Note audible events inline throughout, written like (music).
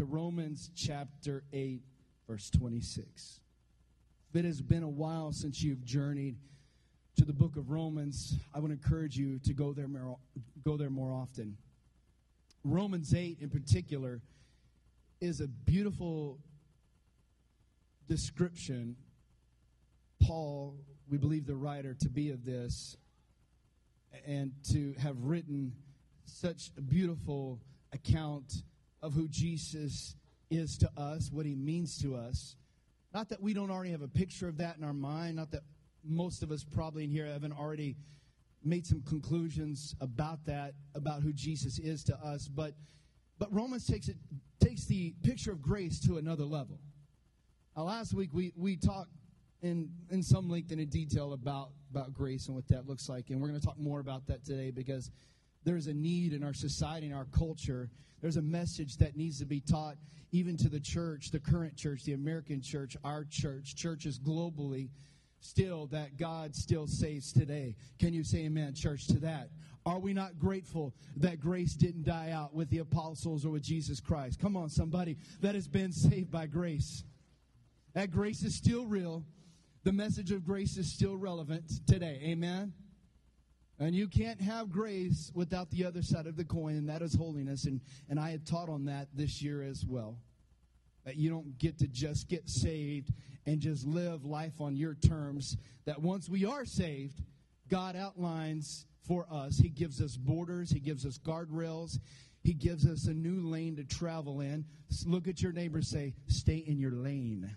to Romans chapter 8, verse 26. If it has been a while since you've journeyed to the book of Romans, I would encourage you to go there more, go there more often. Romans 8, in particular, is a beautiful description. Paul, we believe the writer to be of this, and to have written such a beautiful account of who Jesus is to us, what he means to us. Not that we don't already have a picture of that in our mind, not that most of us probably in here haven't already made some conclusions about that, about who Jesus is to us, but but Romans takes it takes the picture of grace to another level. Now, last week we we talked in in some length and in detail about about grace and what that looks like, and we're to talk more about that today because there's a need in our society, in our culture. There's a message that needs to be taught even to the church, the current church, the American church, our church, churches globally, still that God still saves today. Can you say amen, church, to that? Are we not grateful that grace didn't die out with the apostles or with Jesus Christ? Come on, somebody that has been saved by grace. That grace is still real. The message of grace is still relevant today. Amen. And you can't have grace without the other side of the coin, and that is holiness. And, and I had taught on that this year as well. That you don't get to just get saved and just live life on your terms. That once we are saved, God outlines for us. He gives us borders, He gives us guardrails, He gives us a new lane to travel in. Look at your neighbor say, Stay in your lane.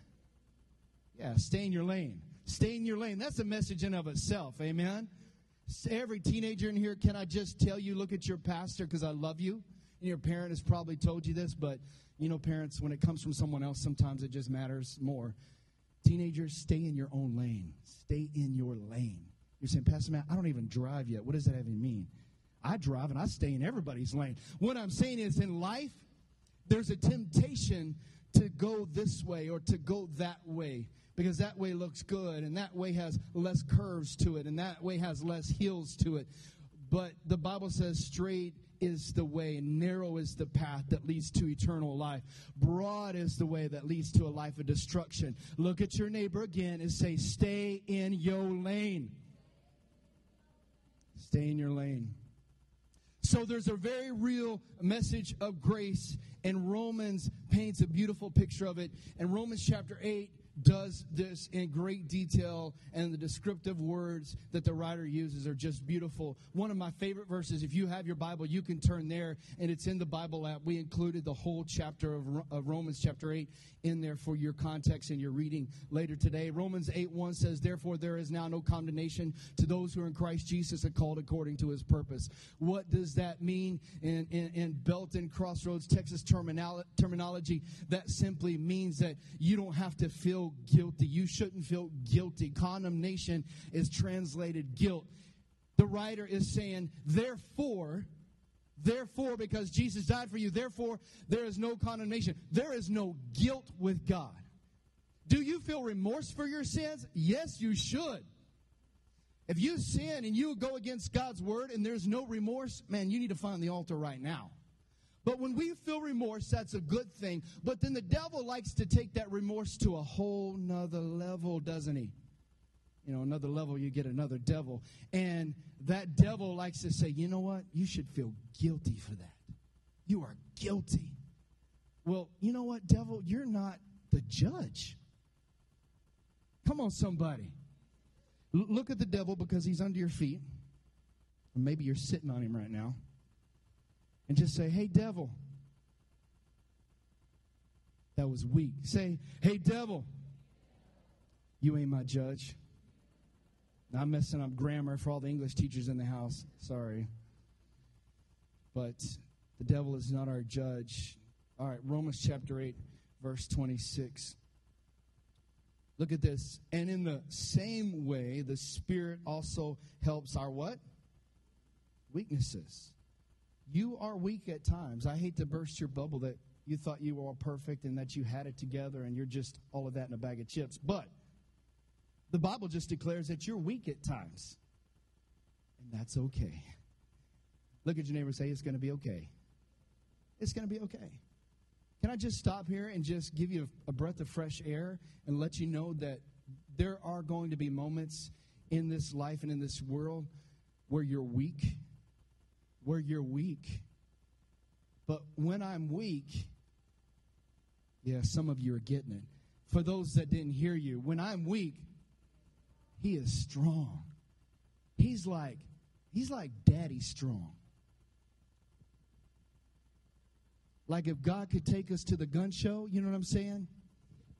Yeah, stay in your lane. Stay in your lane. That's a message in of itself. Amen. Every teenager in here, can I just tell you, look at your pastor because I love you? And your parent has probably told you this, but you know, parents, when it comes from someone else, sometimes it just matters more. Teenagers, stay in your own lane. Stay in your lane. You're saying, Pastor Matt, I don't even drive yet. What does that even mean? I drive and I stay in everybody's lane. What I'm saying is, in life, there's a temptation to go this way or to go that way because that way looks good and that way has less curves to it and that way has less hills to it. But the Bible says straight is the way, narrow is the path that leads to eternal life. Broad is the way that leads to a life of destruction. Look at your neighbor again and say, Stay in your lane. Stay in your lane. So there's a very real message of grace, and Romans paints a beautiful picture of it. And Romans chapter 8 does this in great detail, and the descriptive words that the writer uses are just beautiful. One of my favorite verses, if you have your Bible, you can turn there, and it's in the Bible app. We included the whole chapter of, of Romans, chapter 8, in there for your context and your reading later today. Romans 8 1 says, Therefore, there is now no condemnation to those who are in Christ Jesus and called according to his purpose. What does that mean in, in, in Belton Crossroads, Texas terminology? That simply means that you don't have to feel feel guilty. You shouldn't feel guilty. Condemnation is translated guilt. The writer is saying, therefore, therefore, because Jesus died for you, therefore, there is no condemnation. There is no guilt with God. Do you feel remorse for your sins? Yes, you should. If you sin and you go against God's word and there's no remorse, man, you need to find the altar right now. But when we feel remorse, that's a good thing. But then the devil likes to take that remorse to a whole nother level, doesn't he? You know, another level, you get another devil. And that devil likes to say, you know what? You should feel guilty for that. You are guilty. Well, you know what, devil? You're not the judge. Come on, somebody. L- look at the devil because he's under your feet. Maybe you're sitting on him right now and just say, Hey, devil. That was weak. Say, Hey, devil. You ain't my judge. Now, I'm messing up grammar for all the English teachers in the house. Sorry. But the devil is not our judge. All right, Romans chapter 8, verse 26. Look at this. And in the same way, the Spirit also helps our what? Weaknesses. You are weak at times. I hate to burst your bubble that you thought you were all perfect and that you had it together and you're just all of that in a bag of chips. But the Bible just declares that you're weak at times. And that's okay. Look at your neighbor say, It's going to be okay. It's going to be okay. Can I just stop here and just give you a breath of fresh air and let you know that there are going to be moments in this life and in this world where you're weak, where you're weak. But when I'm weak, yeah, some of you are getting it. For those that didn't hear you, when I'm weak, he is strong. He's like, he's like daddy strong. Like if God could take us to the gun show, you know what I'm saying?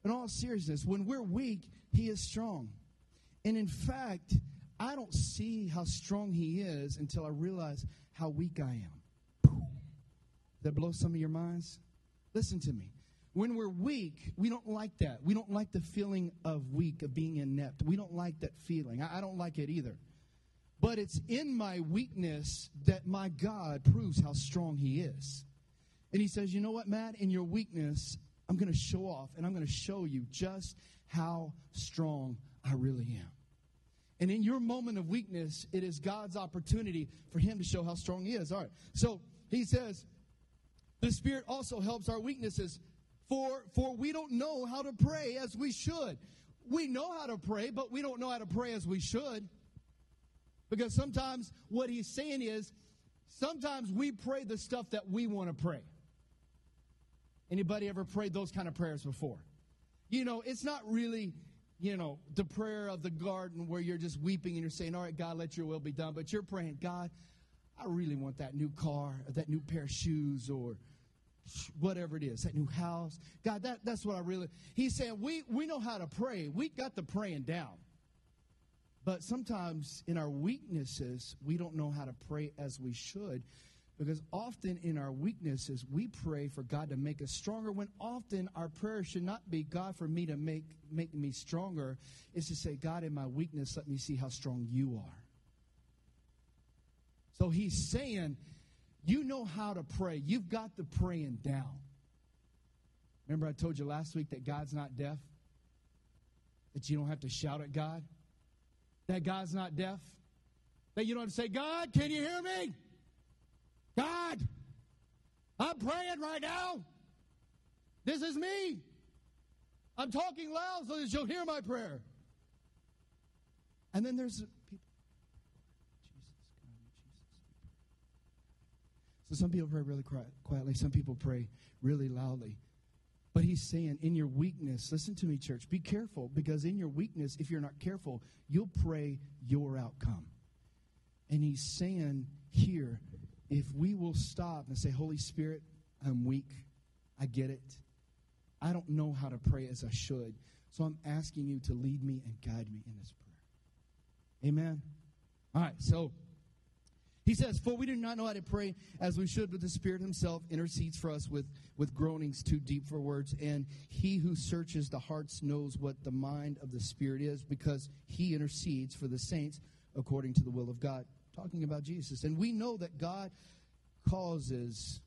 In all seriousness, when we're weak, he is strong. And in fact, I don't see how strong he is until I realize how weak I am. That blows some of your minds? Listen to me. When we're weak, we don't like that. We don't like the feeling of weak, of being inept. We don't like that feeling. I, I don't like it either. But it's in my weakness that my God proves how strong He is. And He says, You know what, Matt? In your weakness, I'm going to show off and I'm going to show you just how strong I really am. And in your moment of weakness, it is God's opportunity for Him to show how strong He is. All right. So He says, The Spirit also helps our weaknesses for, for we don't know how to pray as we should. We know how to pray, but we don't know how to pray as we should. Because sometimes what he's saying is, sometimes we pray the stuff that we want to pray. Anybody ever prayed those kind of prayers before? You know, it's not really, you know, the prayer of the garden where you're just weeping and you're saying, All right, God, let your will be done. But you're praying, God, I really want that new car, or that new pair of shoes, or whatever it is, that new house. God, that, that's what I really. He's saying we, we know how to pray. We got the praying down. But sometimes in our weaknesses, we don't know how to pray as we should. Because often in our weaknesses, we pray for God to make us stronger when often our prayer should not be, God, for me to make, make me stronger. It's to say, God, in my weakness, let me see how strong you are. So he's saying, you know how to pray. You've got the praying down. Remember, I told you last week that God's not deaf? That you don't have to shout at God? That God's not deaf? That you don't have to say, God, can you hear me? God, I'm praying right now. This is me. I'm talking loud so that you'll hear my prayer. And then there's people. So some people pray really quietly, some people pray really loudly. But he's saying, in your weakness, listen to me, church, be careful because in your weakness, if you're not careful, you'll pray your outcome. And he's saying here, if we will stop and say, Holy Spirit, I'm weak, I get it. I don't know how to pray as I should. So I'm asking you to lead me and guide me in this prayer. Amen. All right, so he says, For we do not know how to pray as we should, but the Spirit Himself intercedes for us with, with groanings too deep for words. And He who searches the hearts knows what the mind of the Spirit is, because He intercedes for the saints according to the will of God. Talking about Jesus. And we know that God causes.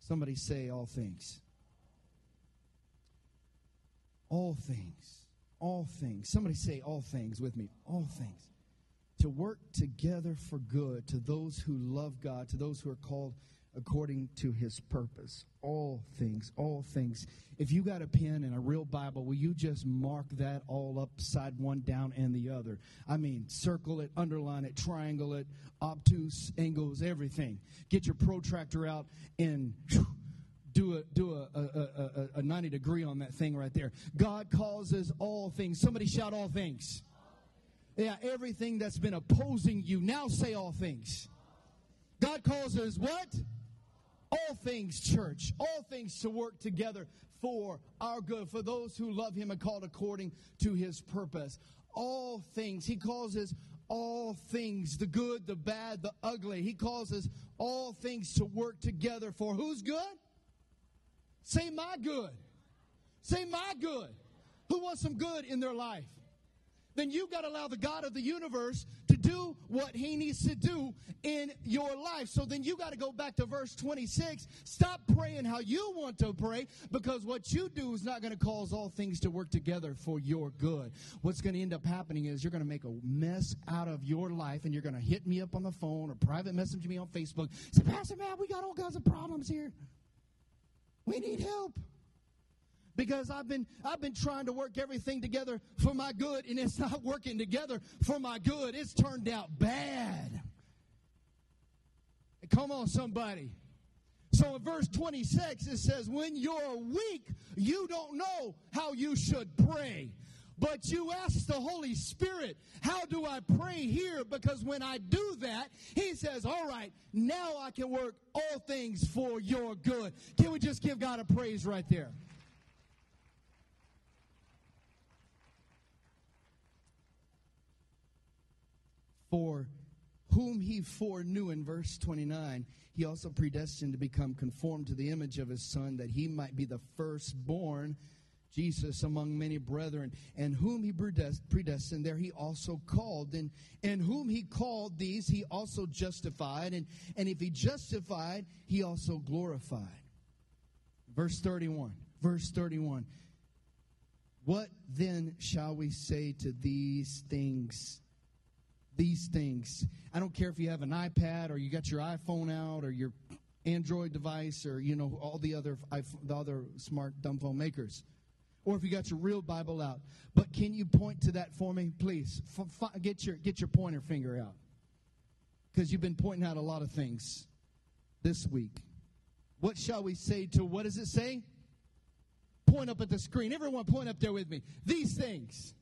Somebody say all things. All things all things. Somebody say all things with me. All things. To work together for good to those who love God, to those who are called according to his purpose. All things, all things. If you got a pen and a real Bible, will you just mark that all upside one down and the other? I mean, circle it, underline it, triangle it, obtuse angles, everything. Get your protractor out and do a do a, a, a, a 90 degree on that thing right there. God causes all things. Somebody shout all things. Yeah, everything that's been opposing you. Now say all things. God causes what? All things, church. All things to work together for our good, for those who love Him and called according to His purpose. All things. He causes all things the good, the bad, the ugly. He causes all things to work together for who's good? Say my good. Say my good. Who wants some good in their life? Then you got to allow the God of the universe to do what he needs to do in your life. So then you got to go back to verse 26. Stop praying how you want to pray because what you do is not going to cause all things to work together for your good. What's going to end up happening is you're going to make a mess out of your life and you're going to hit me up on the phone or private message me on Facebook. Say, Pastor man, we got all kinds of problems here. We need help because I've been I've been trying to work everything together for my good and it's (laughs) not working together for my good. It's turned out bad. Come on somebody. So in verse 26 it says when you're weak you don't know how you should pray. But you ask the Holy Spirit, how do I pray here? Because when I do that, He says, all right, now I can work all things for your good. Can we just give God a praise right there? For whom he foreknew in verse 29, he also predestined to become conformed to the image of his son, that he might be the firstborn, Jesus, among many brethren. And whom he predestined, there he also called. And, and whom he called, these he also justified. And, and if he justified, he also glorified. Verse 31. Verse 31. What then shall we say to these things? These things. I don't care if you have an iPad or you got your iPhone out or your Android device or you know all the other the other smart dumb phone makers, or if you got your real Bible out. But can you point to that for me, please? Get your get your pointer finger out because you've been pointing out a lot of things this week. What shall we say to what does it say? Point up at the screen. Everyone, point up there with me. These things.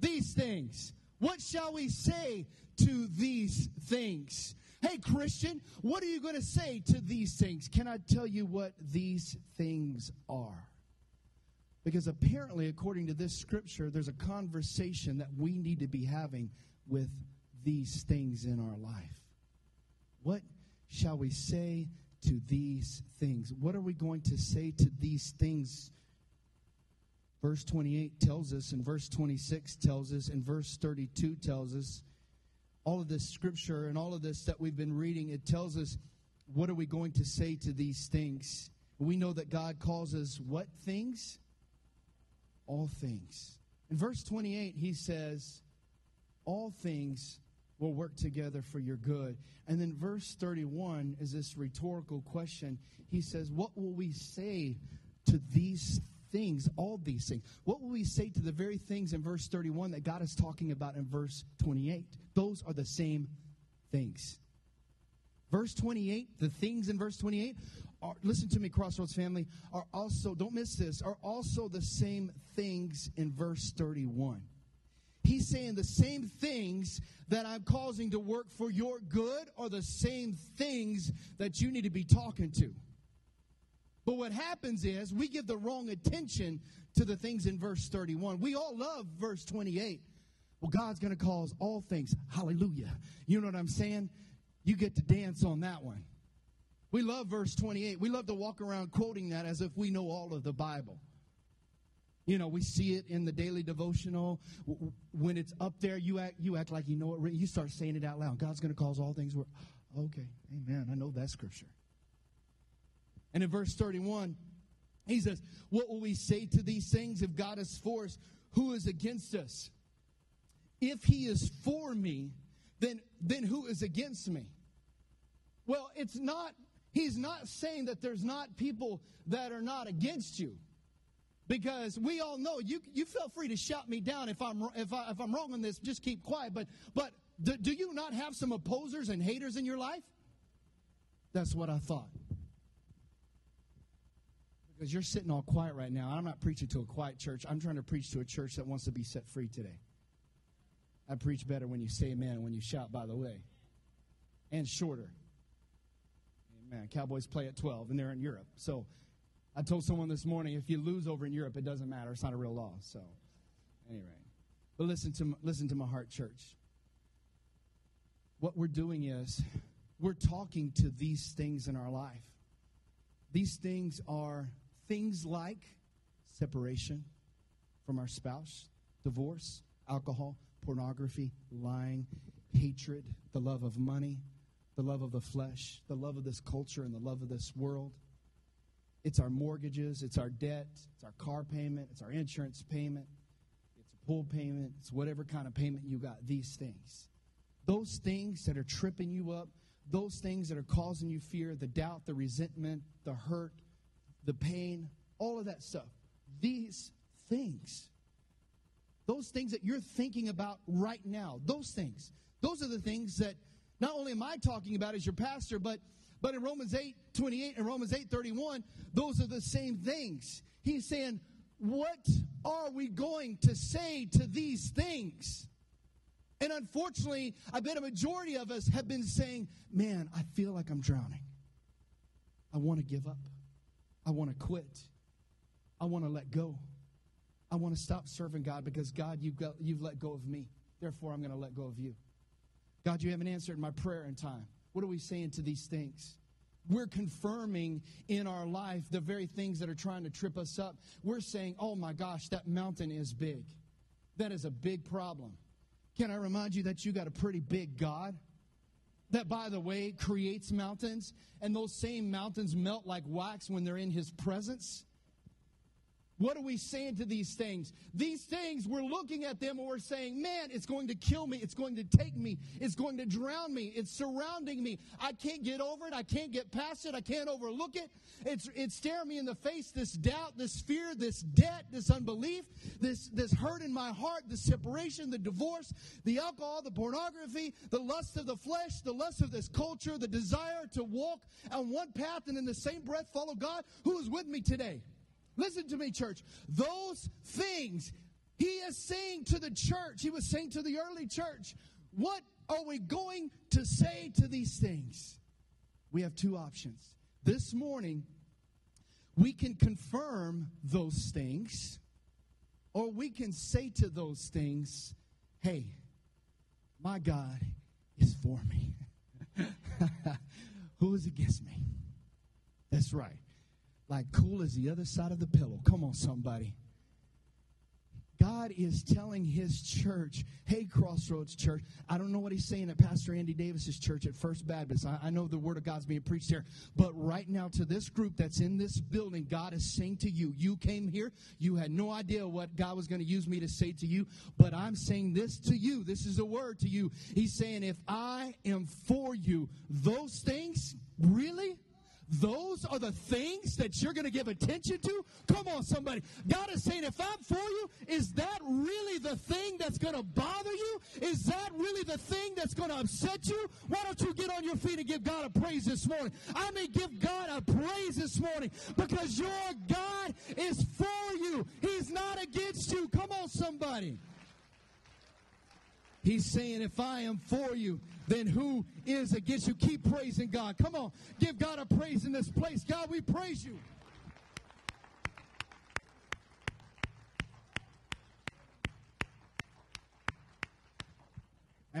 These things. What shall we say to these things? Hey, Christian, what are you going to say to these things? Can I tell you what these things are? Because apparently, according to this scripture, there's a conversation that we need to be having with these things in our life. What shall we say to these things? What are we going to say to these things Verse 28 tells us, and verse 26 tells us, and verse 32 tells us, all of this scripture and all of this that we've been reading, it tells us what are we going to say to these things. We know that God calls us what things? All things. In verse 28, he says, All things will work together for your good. And then verse 31 is this rhetorical question. He says, What will we say to these things, all these things. What will we say to the very things in verse 31 that God is talking about in verse 28? Those are the same things. Verse 28, the things in verse 28 are, listen to me, Crossroads family, are also, don't miss this, are also the same things in verse 31. He's saying the same things that I'm causing to work for your good are the same things that you need to be talking to. But what happens is we give the wrong attention to the things in verse 31. We all love verse 28. Well, God's going to cause all things. Hallelujah. You know what I'm saying? You get to dance on that one. We love verse 28. We love to walk around quoting that as if we know all of the Bible. You know, we see it in the daily devotional. When it's up there, you act, you act like you know it. You start saying it out loud. God's going to cause all things. Okay, amen. I know that scripture. And in verse 31, he says, What will we say to these things if God is for us? Who is against us? If he is for me, then, then who is against me? Well, it's not, he's not saying that there's not people that are not against you. Because we all know you, you feel free to shout me down if I'm, if, I, if I'm wrong on this, just keep quiet. But, but do, do you not have some opposers and haters in your life? That's what I thought because you're sitting all quiet right now. I'm not preaching to a quiet church. I'm trying to preach to a church that wants to be set free today. I preach better when you say amen, when you shout, by the way, and shorter. Amen. Cowboys play at 12, and they're in Europe. So I told someone this morning if you lose over in Europe, it doesn't matter. It's not a real law. So, anyway. But listen to, listen to my heart, church. What we're doing is we're talking to these things in our life. These things are things like separation from our spouse, divorce, alcohol, pornography, lying, hatred, the love of money, the love of the flesh, the love of this culture, and the love of this world. It's our mortgages, it's our debt, it's our car payment, it's our insurance payment, it's a pool payment, it's whatever kind of payment you got, these things. Those things that are tripping you up, those things that are causing you fear, the doubt, the resentment, the hurt, the pain, all of that stuff. These things. Those things that you're thinking about right now, those things. Those are the things that not only am I talking about as your pastor, but but in Romans 8, 28 and Romans 8, 31, those are the same things. He's saying, What are we going to say to these things? And unfortunately, I bet a majority of us have been saying, Man, I feel like I'm drowning. I want to give up. I want to quit. I want to let go. I want to stop serving God because God, you've, got, you've let go of me. Therefore, I'm going to let go of you. God, you haven't answered my prayer in time. What are we saying to these things? We're confirming in our life the very things that are trying to trip us up. We're saying, oh my gosh, that mountain is big. That is a big problem. Can I remind you that you got a pretty big God? That, by the way, creates mountains, and those same mountains melt like wax when they're in His presence. What are we saying to these things? These things, we're looking at them and we're saying, man, it's going to kill me. It's going to take me. It's going to drown me. It's surrounding me. I can't get over it. I can't get past it. I can't overlook it. It's, it's staring me in the face. This doubt, this fear, this debt, this unbelief, this, this hurt in my heart, the separation, the divorce, the alcohol, the pornography, the lust of the flesh, the lust of this culture, the desire to walk on one path and in the same breath follow God. Who is with me today? Listen to me, church. Those things he is saying to the church, he was saying to the early church, what are we going to say to these things? We have two options. This morning, we can confirm those things, or we can say to those things, hey, my God is for me. (laughs) Who is against me? That's right like cool as the other side of the pillow. Come on, somebody. God is telling his church, hey, Crossroads Church, I don't know what he's saying at Pastor Andy Davis's church at First Baptist. I, I, know the word of God's being preached here. But right now, to this group that's in this building, God is saying to you, you came here, you had no idea what God was going to use me to say to you, but I'm saying this to you. This is a word to you. He's saying, if I am for you, those things, really? Those are the things that you're going to give attention to? Come on, somebody. God is saying, if I'm for you, is that really the thing that's going to bother you? Is that really the thing that's going to upset you? Why don't you get on your feet and give God a praise this morning? I may give God a praise this morning because your God is for you. He's not against you. Come on, somebody. He's saying, if I am for you, then who is against you? Keep praising God. Come on, give God a praise in this place. God, we praise you.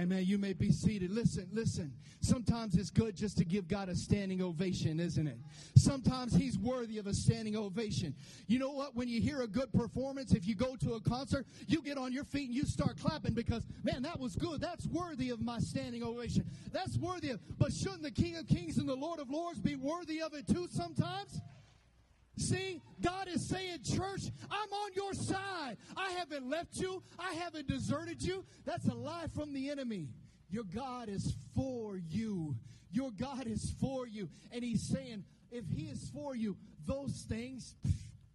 Amen. You may be seated. Listen, listen. Sometimes it's good just to give God a standing ovation, isn't it? Sometimes He's worthy of a standing ovation. You know what? When you hear a good performance, if you go to a concert, you get on your feet and you start clapping because, man, that was good. That's worthy of my standing ovation. That's worthy of, but shouldn't the King of Kings and the Lord of Lords be worthy of it too sometimes? See, God is saying, church, I'm on your side. I haven't left you. I haven't deserted you. That's a lie from the enemy. Your God is for you. Your God is for you. And he's saying, if he is for you, those things,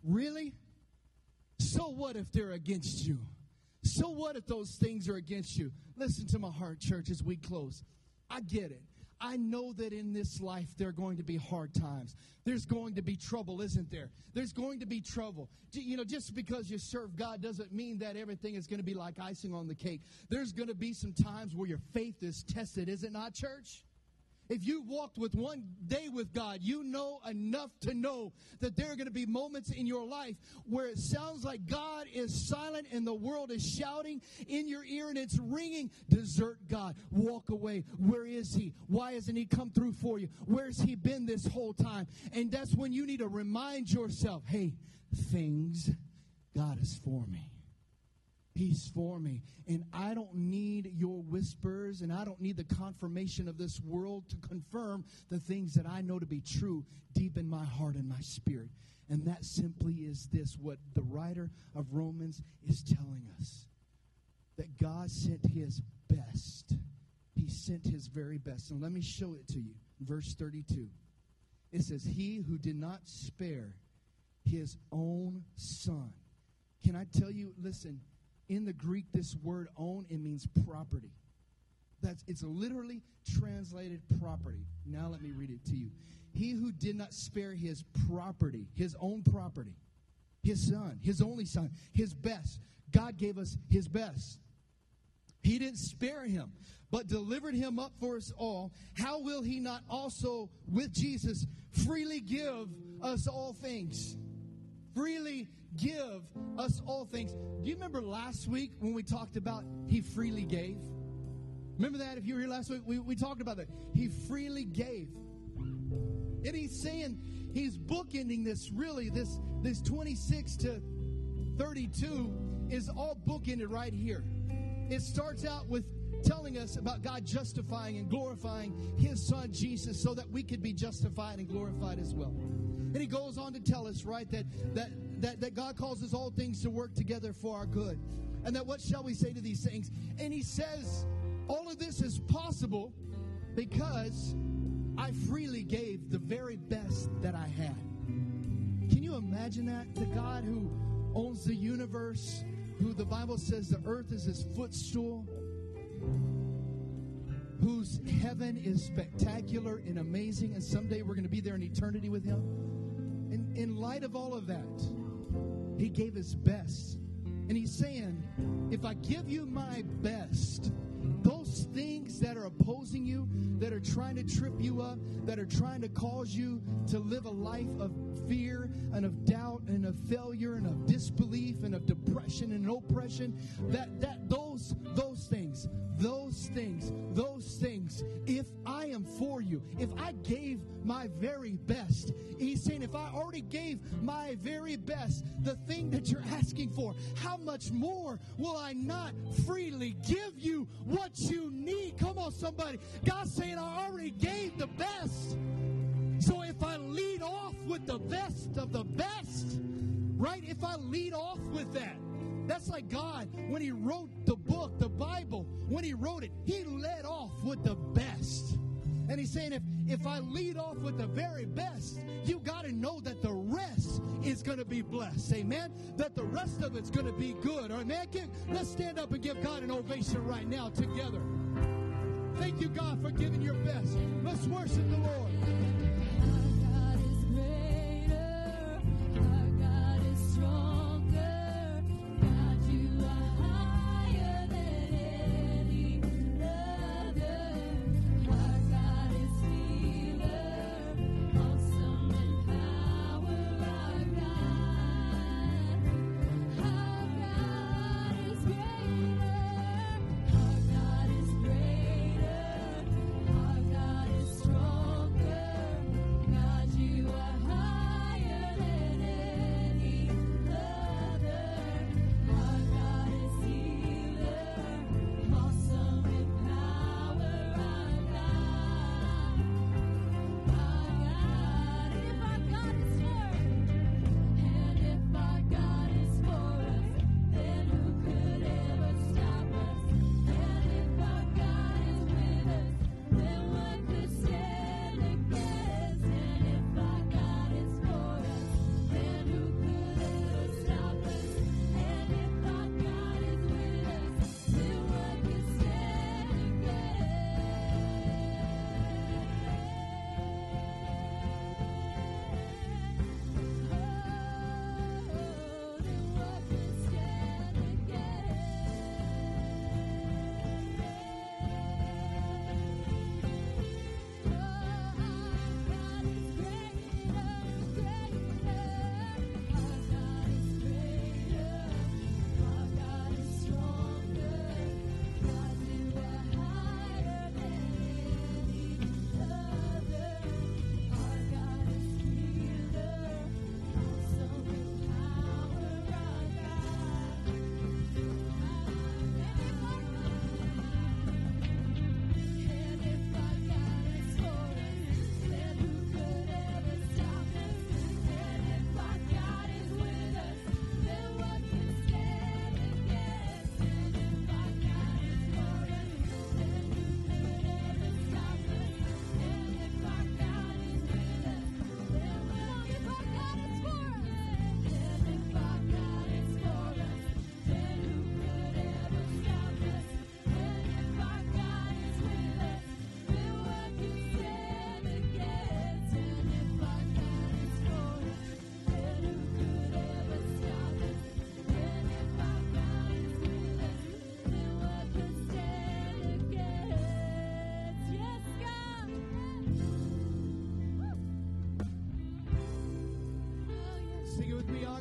really? So what if they're against you? So what if those things are against you? Listen to my heart, church, as we close. I get it. I know that in this life there are going to be hard times. There's going to be trouble, isn't there? There's going to be trouble. You know, just because you serve God doesn't mean that everything is going to be like icing on the cake. There's going to be some times where your faith is tested, is it not, church? If you walked with one day with God, you know enough to know that there are going to be moments in your life where it sounds like God is silent and the world is shouting in your ear and it's ringing. Desert God. Walk away. Where is He? Why hasn't He come through for you? Where's He been this whole time? And that's when you need to remind yourself hey, things, God is for me. He's for me. And I don't need your whispers and I don't need the confirmation of this world to confirm the things that I know to be true deep in my heart and my spirit. And that simply is this what the writer of Romans is telling us that God sent his best. He sent his very best. And let me show it to you. Verse 32. It says, He who did not spare his own son. Can I tell you, listen, in the Greek, this word own, it means property. That's it's literally translated property. Now let me read it to you. He who did not spare his property, his own property, his son, his only son, his best. God gave us his best. He didn't spare him, but delivered him up for us all. How will he not also, with Jesus, freely give us all things? Freely give us all things. Do you remember last week when we talked about he freely gave? Remember that if you were here last week? We, we talked about that. He freely gave. And he's saying, he's bookending this really, this, this 26 to 32 is all bookended right here. It starts out with telling us about God justifying and glorifying his son Jesus so that we could be justified and glorified as well. And he goes on to tell us, right, that that that, that God causes all things to work together for our good. And that what shall we say to these things? And he says, all of this is possible because I freely gave the very best that I had. Can you imagine that? The God who owns the universe, who the Bible says the earth is his footstool, whose heaven is spectacular and amazing, and someday we're going to be there in eternity with him. In, light of all of that, he gave his best. And he's saying, if I give you my best, those things that are opposing you, that are trying to trip you up, that are trying to cause you to live a life of fear and of doubt and of failure and of disbelief and of depression and oppression, that that those those things, those things, those things, if I am for you, if I gave my very best, he's saying if I already gave my very best, the thing that you're asking for, how much more will I not freely give you what you need? Come on, somebody. God's saying I already gave the best. So if I lead off with the best of the best, right? If I lead off with that, that's like God, when He wrote the book, the Bible, when He wrote it, He led off with the best. And He's saying, if, if I lead off with the very best, you got to know that the rest is going to be blessed. Amen? That the rest of it's going to be good. Man? Let's stand up and give God an ovation right now together. Thank you, God, for giving your best. Let's worship the Lord.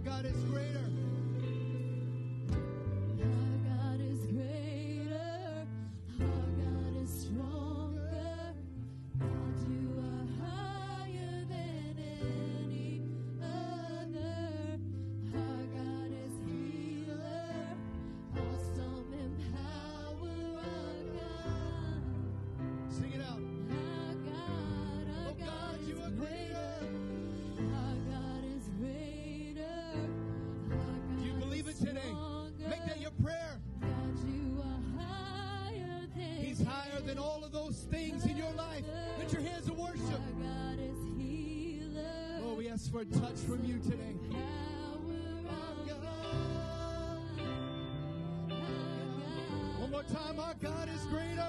God is greater. For a touch from you today. One more time. Our God is greater.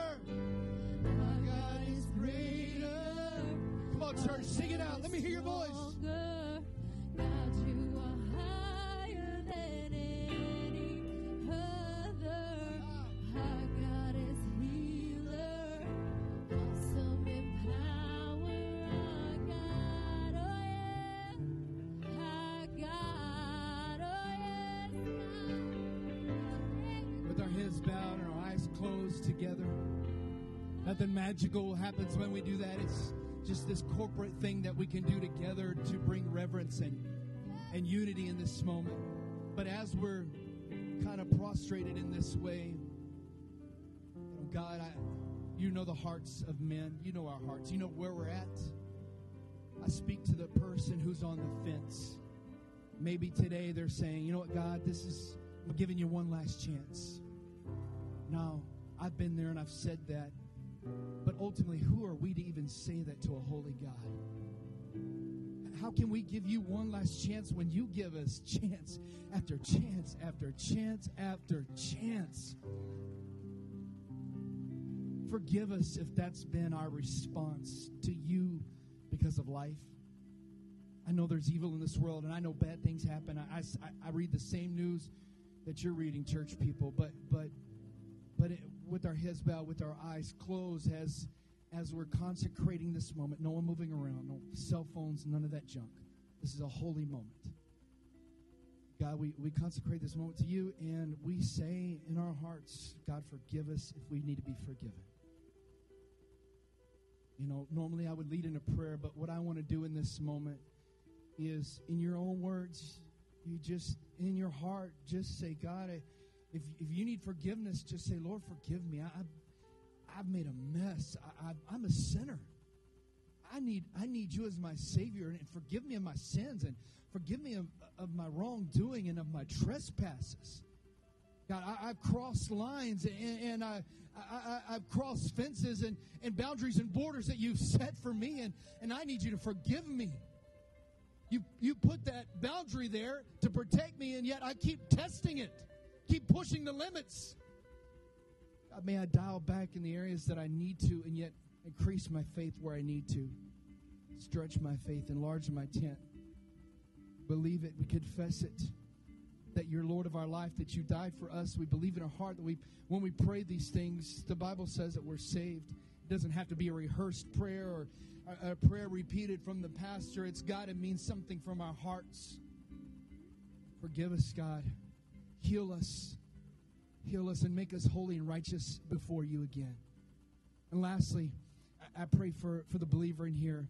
Our God is greater. Come on, church. Sing it out. Let me hear your voice. Nothing magical happens when we do that. It's just this corporate thing that we can do together to bring reverence and, and unity in this moment. But as we're kind of prostrated in this way, God, I, you know the hearts of men. You know our hearts. You know where we're at. I speak to the person who's on the fence. Maybe today they're saying, you know what, God, this is, I'm giving you one last chance. Now, I've been there and I've said that. But ultimately, who are we to even say that to a holy God? How can we give you one last chance when you give us chance after chance after chance after chance? Forgive us if that's been our response to you because of life. I know there's evil in this world, and I know bad things happen. I, I, I read the same news that you're reading, church people, but but with our heads bowed, with our eyes closed, as as we're consecrating this moment, no one moving around, no cell phones, none of that junk. This is a holy moment. God, we, we consecrate this moment to you, and we say in our hearts, God, forgive us if we need to be forgiven. You know, normally I would lead in a prayer, but what I want to do in this moment is, in your own words, you just, in your heart, just say, God, I, if, if you need forgiveness, just say, Lord, forgive me. I, I've, I've made a mess. I, I, I'm a sinner. I need, I need you as my Savior, and forgive me of my sins, and forgive me of, of my wrongdoing and of my trespasses. God, I, I've crossed lines and, and I, I, I, have crossed fences and, and boundaries and borders that you've set for me, and, and I need you to forgive me. You, you put that boundary there to protect me, and yet I keep testing it, keep pushing the limits. God, may I dial back in the areas that I need to, and yet increase my faith where I need to. Stretch my faith, enlarge my tent. Believe it, we confess it that you're Lord of our life, that you died for us. We believe in our heart that we, when we pray these things, the Bible says that we're saved. It doesn't have to be a rehearsed prayer or a, a prayer repeated from the pastor. It's God, it means something from our hearts. Forgive us, God. Heal us. Heal us and make us holy and righteous before you again. And lastly, I, pray for, for the believer in here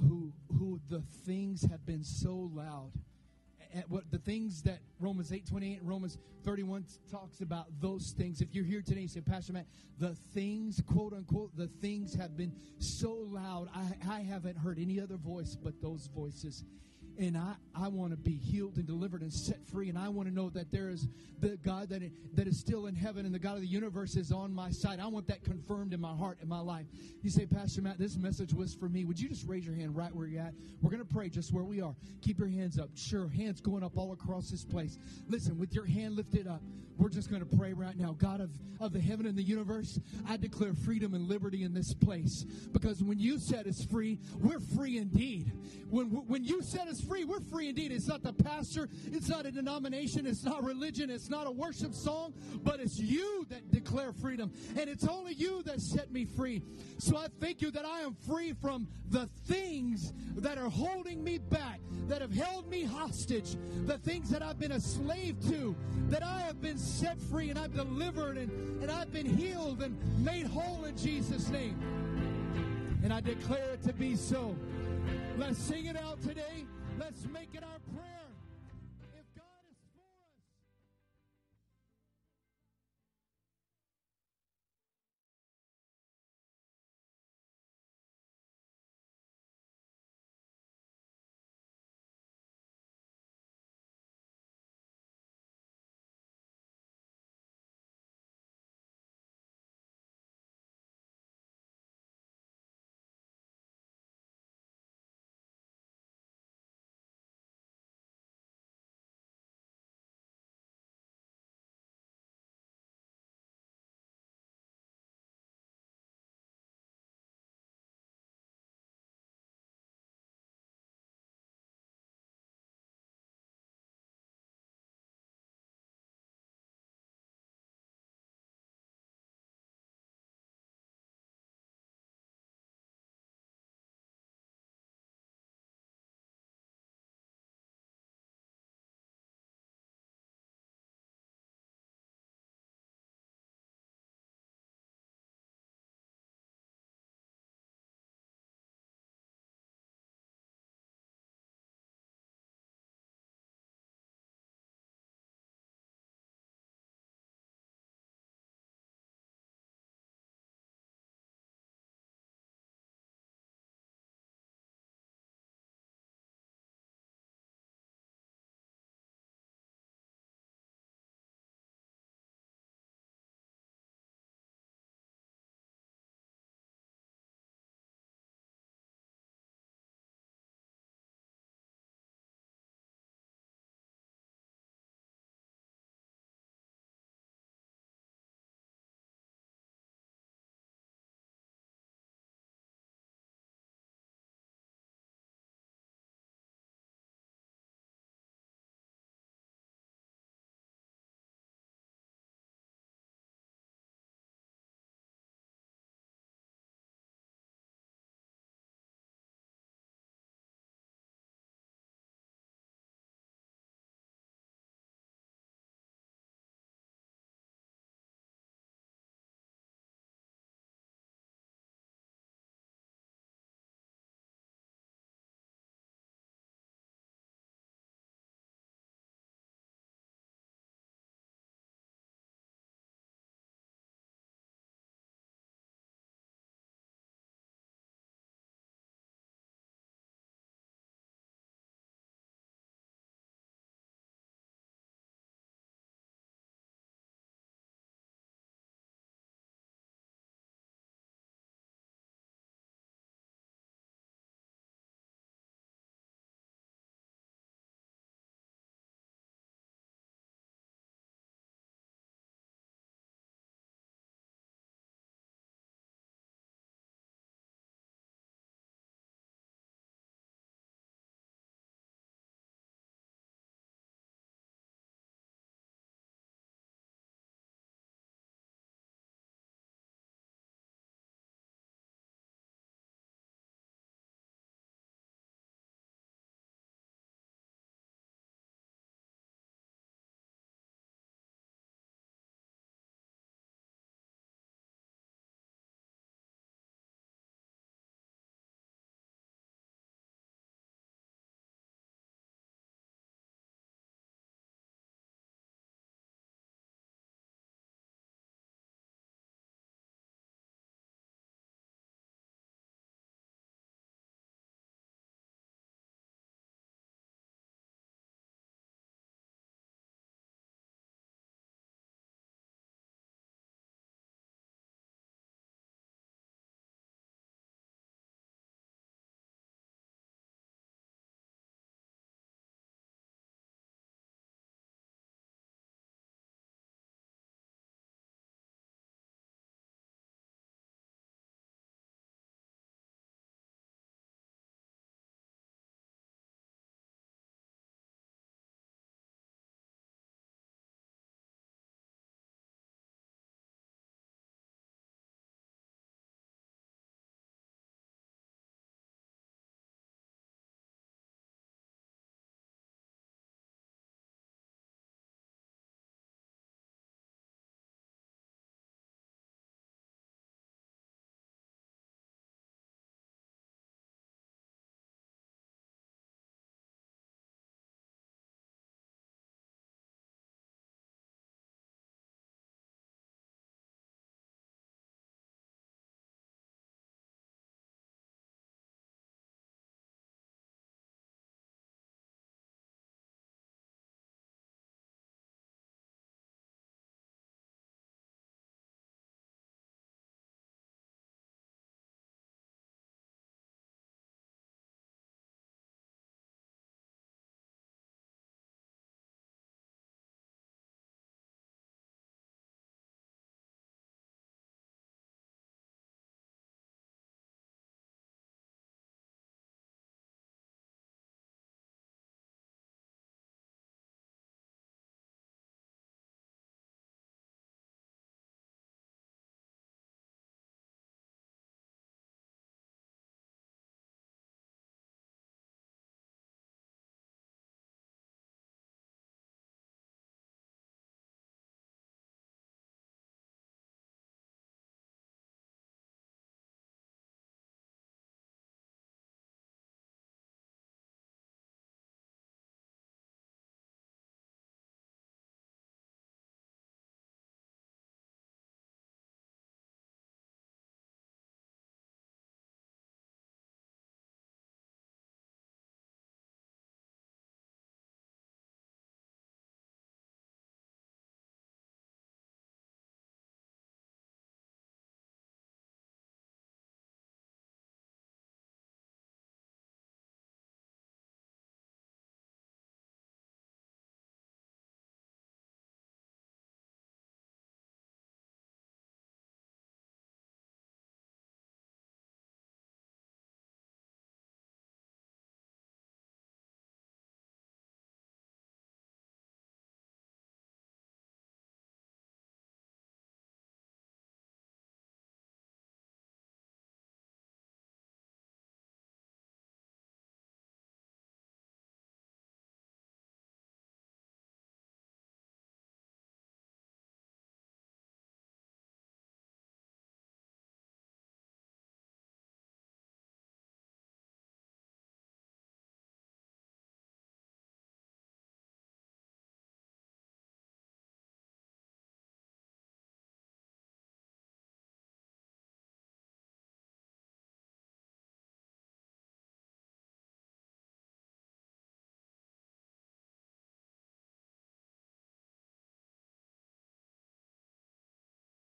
who who the things have been so loud at what the things that Romans 8 28 and Romans 31 talks about those things. If you're here today and say, Pastor Matt, the things, quote unquote, the things have been so loud, I, I haven't heard any other voice but those voices. And I, I want to be healed and delivered and set free. And I want to know that there is the God that, that is still in heaven and the God of the universe is on my side. I want that confirmed in my heart, and my life. You say, Pastor Matt, this message was for me. Would you just raise your hand right where you're at? We're going to pray just where we are. Keep your hands up. Sure, hands going up all across this place. Listen, with your hand lifted up, we're just going to pray right now. God of, of the heaven and the universe, I declare freedom and liberty in this place. Because when you set us free, we're free indeed. When, when you set us free. We're free indeed. It's not the pastor, it's not a denomination, it's not religion, it's not a worship song, but it's you that declare freedom. And it's only you that set me free. So I thank you that I am free from the things that are holding me back, that have held me hostage, the things that I've been a slave to, that I have been set free and I've delivered and, and I've been healed and made whole in Jesus' name. And I declare it to be so. Let's sing it out today. Let's make it our prayer.